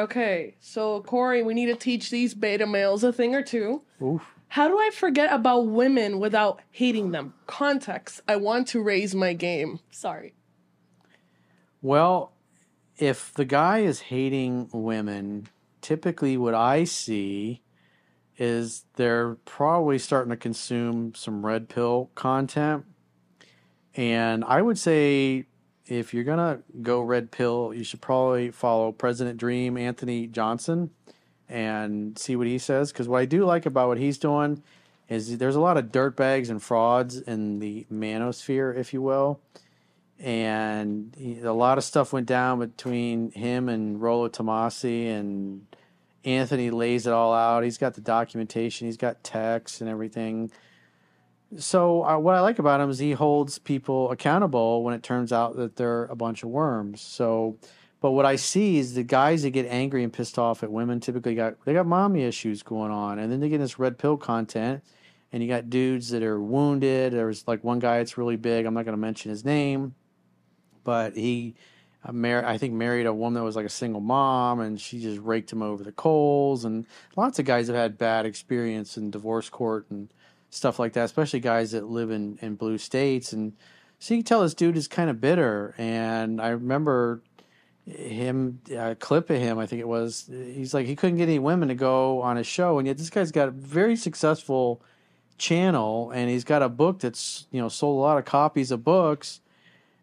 Okay, so Corey, we need to teach these beta males a thing or two. How do I forget about women without hating them? Context. I want to raise my game. Sorry. Well, if the guy is hating women, typically what I see is they're probably starting to consume some red pill content. And I would say if you're to go red pill, you should probably follow President Dream Anthony Johnson and see what he says. Because what I do like about what he's doing is there's a lot of dirtbags and frauds in the manosphere, if you will. And a lot of stuff went down between him and Rollo Tomasi, and Anthony lays it all out. He's got the documentation, he's got texts and everything. So uh, what I like about him is he holds people accountable when it turns out that they're a bunch of worms. So but what I see is the guys that get angry and pissed off at women typically got they got mommy issues going on, and then they get this red pill content, and you got dudes that are wounded. There's like one guy that's really big. I'm not going to mention his name, but he, uh, mar- I think married a woman that was like a single mom, and she just raked him over the coals. And lots of guys have had bad experience in divorce court and stuff like that, especially guys that live in in blue states. And so you can tell this dude is kind of bitter. And I remember him a clip of him i think it was he's like he couldn't get any women to go on his show and yet this guy's got a very successful channel and he's got a book that's you know sold a lot of copies of books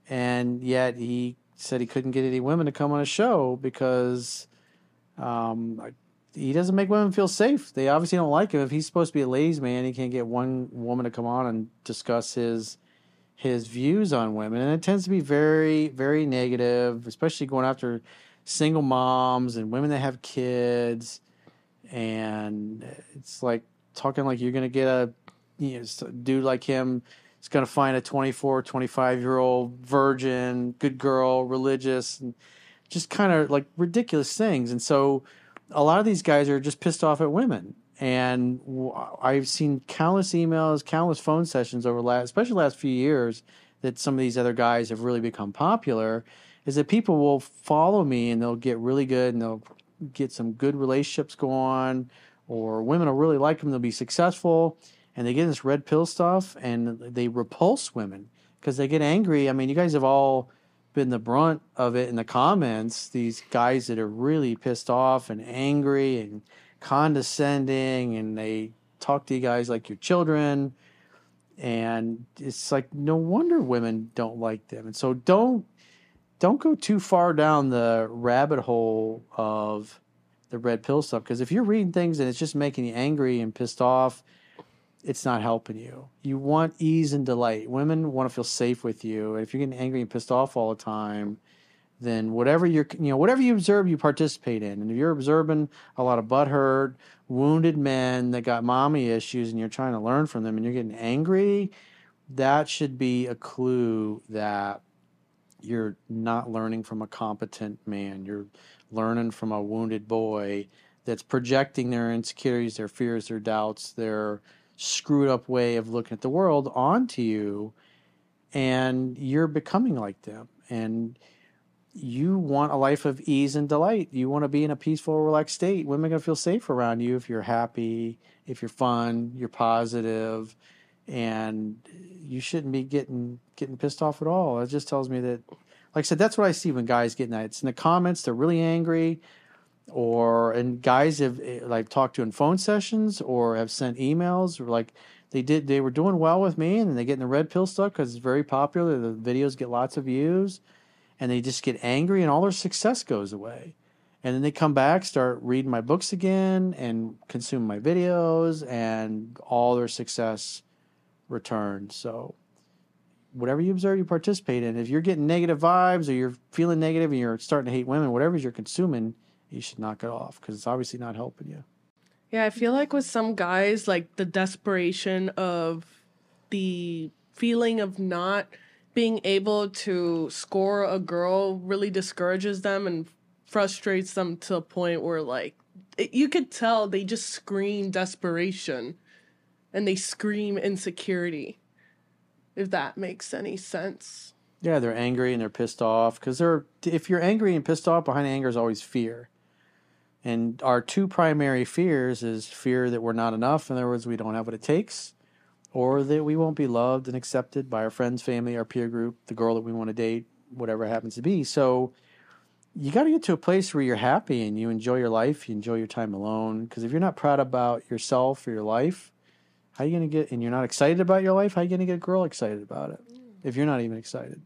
and yet he said he couldn't get any women to come on his show because um, he doesn't make women feel safe they obviously don't like him if he's supposed to be a ladies man he can't get one woman to come on and discuss his his views on women, and it tends to be very, very negative, especially going after single moms and women that have kids. And it's like talking like you're going to get a you know, dude like him is going to find a 24, 25 year old virgin, good girl, religious, and just kind of like ridiculous things. And so a lot of these guys are just pissed off at women and I've seen countless emails, countless phone sessions over last, especially last few years, that some of these other guys have really become popular. Is that people will follow me and they'll get really good and they'll get some good relationships going, or women will really like them. They'll be successful, and they get this red pill stuff and they repulse women because they get angry. I mean, you guys have all been the brunt of it in the comments. These guys that are really pissed off and angry and condescending and they talk to you guys like your children and it's like no wonder women don't like them and so don't don't go too far down the rabbit hole of the red pill stuff because if you're reading things and it's just making you angry and pissed off it's not helping you. You want ease and delight. Women want to feel safe with you and if you're getting angry and pissed off all the time then whatever you're you know whatever you observe you participate in. And if you're observing a lot of butthurt wounded men that got mommy issues and you're trying to learn from them and you're getting angry that should be a clue that you're not learning from a competent man. You're learning from a wounded boy that's projecting their insecurities their fears their doubts their screwed up way of looking at the world onto you and you're becoming like them and you want a life of ease and delight. You want to be in a peaceful, relaxed state. Women are going to feel safe around you if you're happy, if you're fun, you're positive, and you shouldn't be getting getting pissed off at all. It just tells me that, like I said, that's what I see when guys get that. It's in the comments. They're really angry, or and guys have eh, like talked to in phone sessions or have sent emails or like they did they were doing well with me and then they get in the red pill stuff because it's very popular. The videos get lots of views and they just get angry and all their success goes away. And then they come back start reading my books again and consume my videos and all their success returns. So whatever you observe you participate in. If you're getting negative vibes or you're feeling negative and you're starting to hate women whatever you're consuming you should knock it off because it's obviously not helping you Yeah, I feel like with some guys, like the desperation of the feeling of not being able to score a girl really discourages them and frustrates them to a point where, like, it, you could tell they just scream desperation and they scream insecurity, if that makes any sense. Yeah, they're angry and they're pissed off because they're. If you're angry and pissed off, behind anger is always fear. And our two primary fears is fear that we're not enough. In other words, we don't have what it takes, or that we won't be loved and accepted by our friends, family, our peer group, the girl that we want to date, whatever it happens to be. So you got to get to a place where you're happy and you enjoy your life, you enjoy your time alone. Because if you're not proud about yourself or your life, how are you going to get, and you're not excited about your life, how are you going to get a girl excited about it mm. if you're not even excited?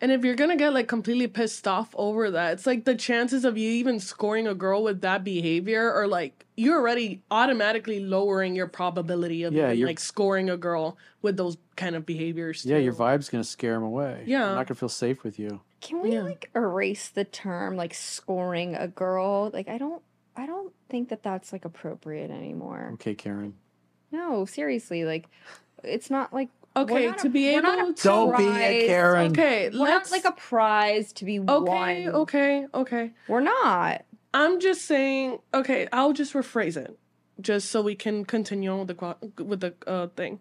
And if you're gonna get like completely pissed off over that, it's like the chances of you even scoring a girl with that behavior are like you're already automatically lowering your probability of Yeah, even, like scoring a girl with those kind of behaviors. Yeah, your vibe's gonna scare them away. Yeah. they're not gonna feel safe with you. Can we Yeah. like erase the term like scoring a girl? Like I don't I don't think that that's like appropriate anymore. Okay, Karen. No, seriously, like it's not like we're Okay, to a- be able to Don't be a. Karen. Okay, We're let's not like a prize to be Okay, won. okay, okay. Okay. We're not. I'm just saying. Okay, I'll just rephrase it, just so we can continue on with the with the uh, thing.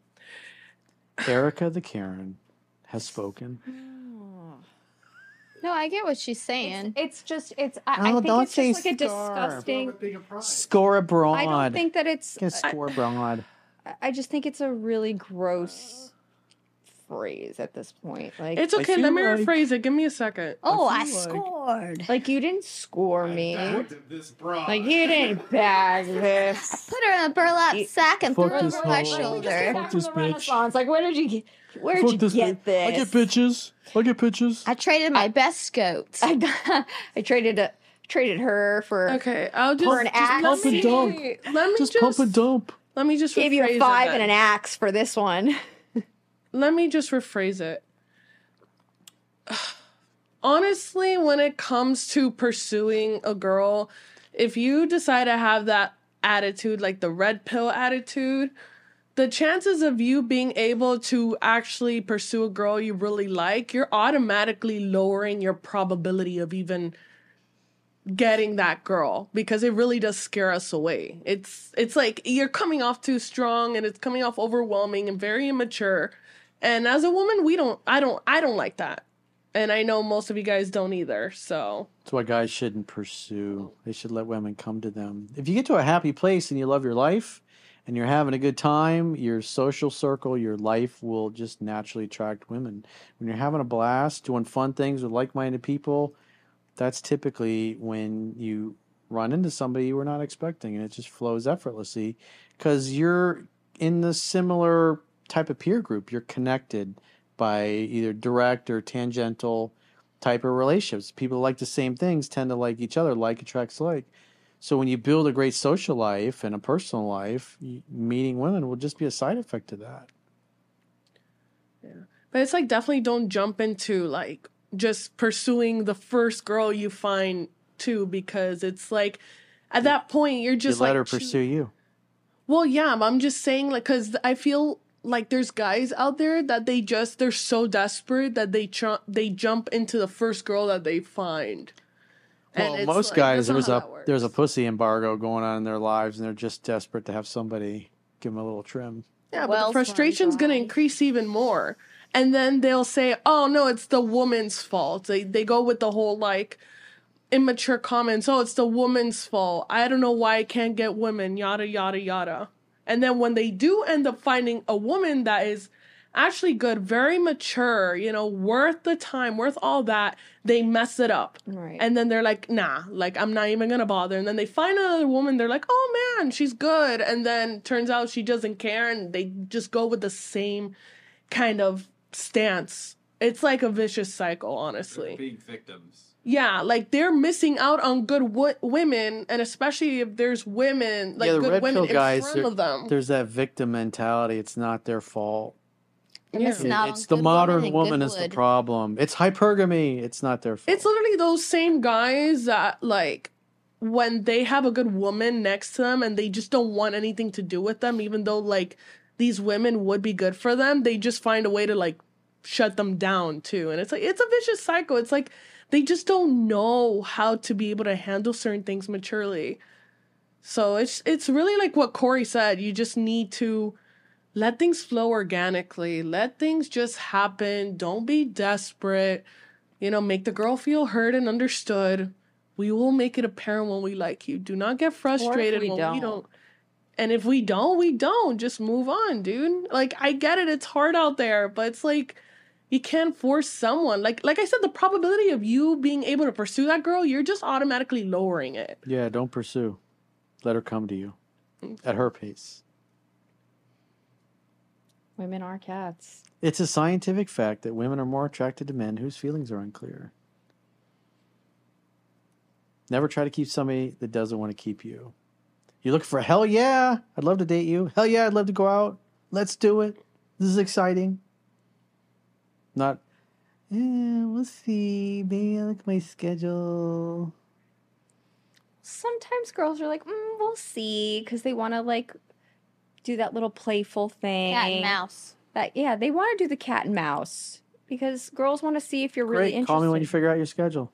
Erica the Karen has spoken. No, I get what she's saying. It's just it's I, I No, think don't it's just say like a disgusting Score abroad. I don't think that it's Can score abroad. I- I just think it's a really gross phrase at this point. Like It's okay. Let me like- rephrase it. Give me a second. oh, I, feel like- scored. like you didn't score me. this broad. Like you didn't bag this. Put her in a burlap sack and threw Fuck her over my shoulder. Fuck this bitch. Like where did you get where did you get bitch. this? I get bitches. I get bitches. I traded my best scopes. I got, I traded a, traded her for Okay, I'll just, for an just axe. Pump and dump. Let me Just just, pump and dump. let me just gave you a five then. and an axe for this one. Let me just rephrase it. Honestly, when it comes to pursuing a girl, if you decide to have that attitude, like the red pill attitude, the chances of you being able to actually pursue a girl you really like, you're automatically lowering your probability of even getting that girl because it really does scare us away. It's it's like you're coming off too strong and it's coming off overwhelming and very immature. And as a woman, we don't I don't I don't like that. And I know most of you guys don't either. So, That's why guys shouldn't pursue. They should let women come to them. If you get to a happy place and you love your life and you're having a good time, your social circle, your life will just naturally attract women. When you're having a blast, doing fun things with like minded people, that's typically when you run into somebody you were not expecting and it just flows effortlessly because you're in the similar type of peer group. You're connected by either direct or tangential type of relationships. People like the same things tend to like each other. Like attracts like. So when you build a great social life and a personal life, meeting women will just be a side effect to that. Yeah, but it's like definitely don't jump into like just pursuing the first girl you find too because it's like at that point you're just you let like her pursue you. Well, yeah, I'm just saying like cuz I feel like there's guys out there that they just they're so desperate that they tr- they jump into the first girl that they find. And Well, most like, guys that's not there's a there's a pussy embargo going on in their lives, and they're just desperate to have somebody give them a little trim. Yeah, but Wells the frustration's going to increase even more. And then they'll say, "Oh no, it's the woman's fault." They they go with the whole like immature comments. "Oh, it's the woman's fault. I don't know why I can't get women." Yada yada yada. And then when they do end up finding a woman that is actually good, very mature, you know, worth the time, worth all that, they mess it up. Right. And then they're like, nah, like I'm not even gonna bother. And then they find another woman, they're like, oh man, she's good. And then turns out she doesn't care and they just go with the same kind of stance. It's like a vicious cycle, honestly. Being victims. Yeah, like they're missing out on good w- women, and especially if there's women, like yeah, the good red women pill in guys. front of them. There's that victim mentality. It's not their fault. They're Yeah. missing out it's the modern woman, woman is the problem. It's hypergamy. It's not their fault. It's literally those same guys that like when they have a good woman next to them and they just don't want anything to do with them, even though like these women would be good for them, they just find a way to like shut them down too. And it's like it's a vicious cycle. It's like they just don't know how to be able to handle certain things maturely. So it's it's really like what Corey said. You just need to let things flow organically. Let things just happen. Don't be desperate. You know, make the girl feel heard and understood. We will make it apparent when we like you. Do not get frustrated we when we don't. don't. And if we don't, we don't. Just move on, dude. Like I get it, it's hard out there, but it's like you can't force someone. Like like I said, the probability of you being able to pursue that girl, you're just automatically lowering it. yeah, don't pursue. Let her come to you mm. at her pace. Women are cats. It's a scientific fact that women are more attracted to men whose feelings are unclear. Never try to keep somebody that doesn't want to keep you. You look for hell yeah, I'd love to date you. Hell yeah, I'd love to go out. Let's do it. This is exciting. Not, yeah, we'll see. Maybe I look at my schedule. Sometimes girls are like, mm, we'll see, because they want to like do that little playful thing. Cat and mouse. That yeah, they want to do the cat and mouse because girls want to see if you're really Great. interested. Call me when you figure out your schedule.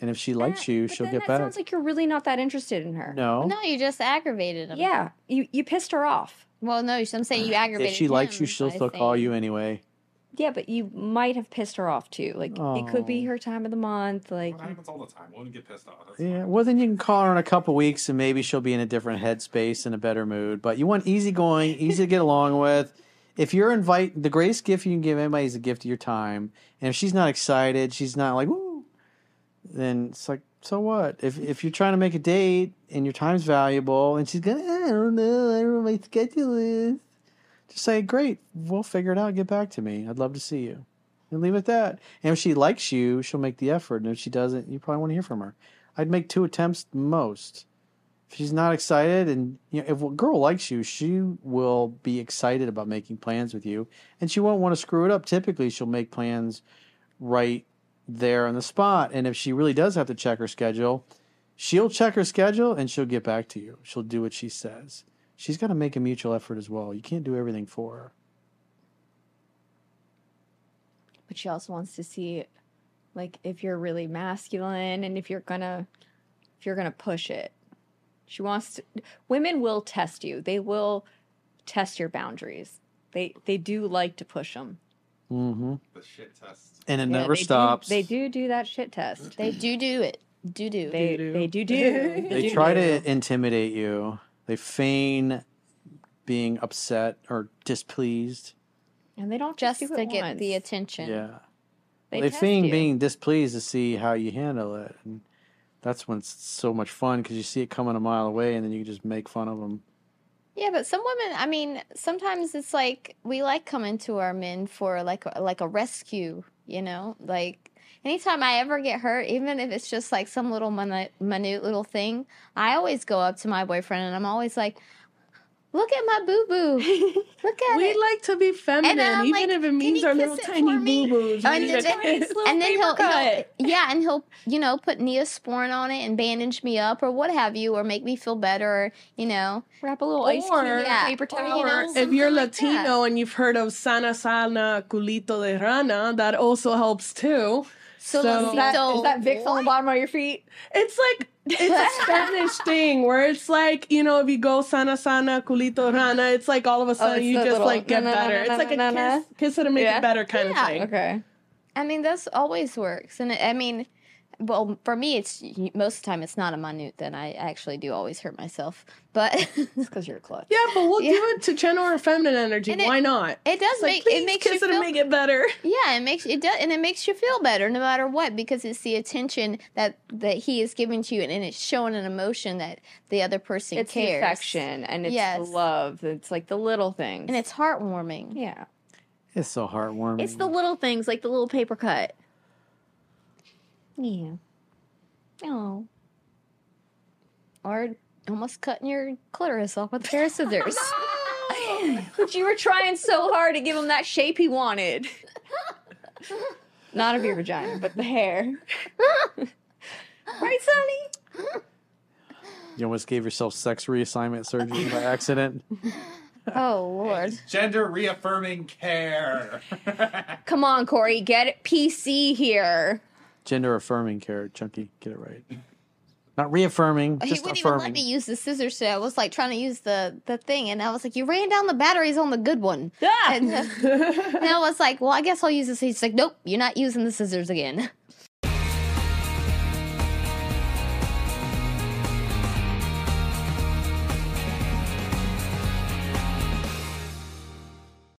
And if she likes you, but she'll then get that back. Sounds like you're really not that interested in her. no. No, you just aggravated him. Yeah, you you pissed her off. Well, no, I'm saying you aggravated If she likes him you, she'll by still call saying- you anyway. Yeah, but you might have pissed her off too. Like it could be Oh. her time of the month. Like That happens all the time. Women get pissed off. That's Yeah, fine. well, then you can call her in a couple weeks and maybe she'll be in a different headspace and a better mood. But you want easygoing, easy to get along with. If you're invite, the greatest gift you can give anybody is a gift of your time. And if she's not excited, she's not like woo, then it's like so what? If if you're trying to make a date and your time's valuable and she's going, I don't know, I don't know what my schedule is. Just say, great, we'll figure it out. Get back to me. I'd love to see you. And leave it at that. And if she likes you, she'll make the effort. And if she doesn't, you probably want to hear from her. I'd make two attempts most. If she's not excited, and you know, if a girl likes you, she will be excited about making plans with you, and she won't want to screw it up. Typically, she'll make plans right there on the spot. And if she really does have to check her schedule, she'll check her schedule and she'll get back to you. She'll do what she says. She's got to make a mutual effort as well. You can't do everything for her. but she also wants to see like if you're really masculine and if you're gonna if you're gonna push it she wants to women will test you they will test your boundaries they they do like to push them Mm-hmm. The shit test. And it Yeah, never they do- stops. they do do that shit test They do do it. Do do. they do. they do do They try to intimidate you. They feign being upset or displeased. and they don't just just, do to it get once. the attention. Yeah. they, They, feign you. being displeased to see how you handle it. And that's when it's so much fun because you see it coming a mile away and then you can just make fun of them. Yeah, but some women, I mean, sometimes it's like we like coming to our men for like a, like a rescue, you know? Like anytime I ever get hurt, even if it's just like some little minute, minute little thing, I always go up to my boyfriend and I'm always like, "Look at my boo boo. Look at We it." like to be feminine, even like, if it means our little tiny for me?" boo boos. And then, and then he'll, he'll yeah, and he'll you know put Neosporin on it and bandage me up or what have you, or make me feel better, or you know. wrap a little ice cube yeah, paper or, towel you know, if you're like. Latino and you've heard of sana sana culito de rana, that also helps too. So, So- is that, Losito- is that Vicks on the bottom of your feet? It's like it's a Spanish thing where it's like you know if you go sana sana culito rana, it's like all of a oh, sudden Oh, you just little like get na- na- better. na- It's na- like a na- na- kiss, kiss it to make Yeah. it better kind Yeah. of thing. Okay. I mean, that's always works. And I mean, well, for me, it's most of the time it's not a minute. Then I actually do always hurt myself, but It's because you're a clutch. Yeah, but we'll Yeah. give it to channel our feminine energy. And it- Why not? it does It's like, make please it makes kiss you it feel and make it better. Yeah, it makes it does, and it makes you feel better no matter what because it's the attention that that he is giving to you, and it's showing an emotion that the other person It's the cares. affection and it's Yes. love. It's like the little things. and it's heartwarming. yeah. It's so heartwarming. It's the little things like the little paper cut. Yeah. Oh. Or almost cutting your clitoris off with a pair of scissors. But you were trying so hard to give him that shape he wanted. Not of your vagina, but the hair. right, Sunny? You almost gave yourself sex reassignment surgery by accident. oh Lord. Gender reaffirming care. Come on, Corey, get it PC here. Gender affirming care, Chunky. Get it right. Not reaffirming, He just wouldn't even let affirming. me use the scissors today. I was like trying to use the the thing, and I was like, "You ran down the batteries on the good one." Ah! And, and I was like, "Well, I guess I'll use this." He's like, "Nope, you're not using the scissors again."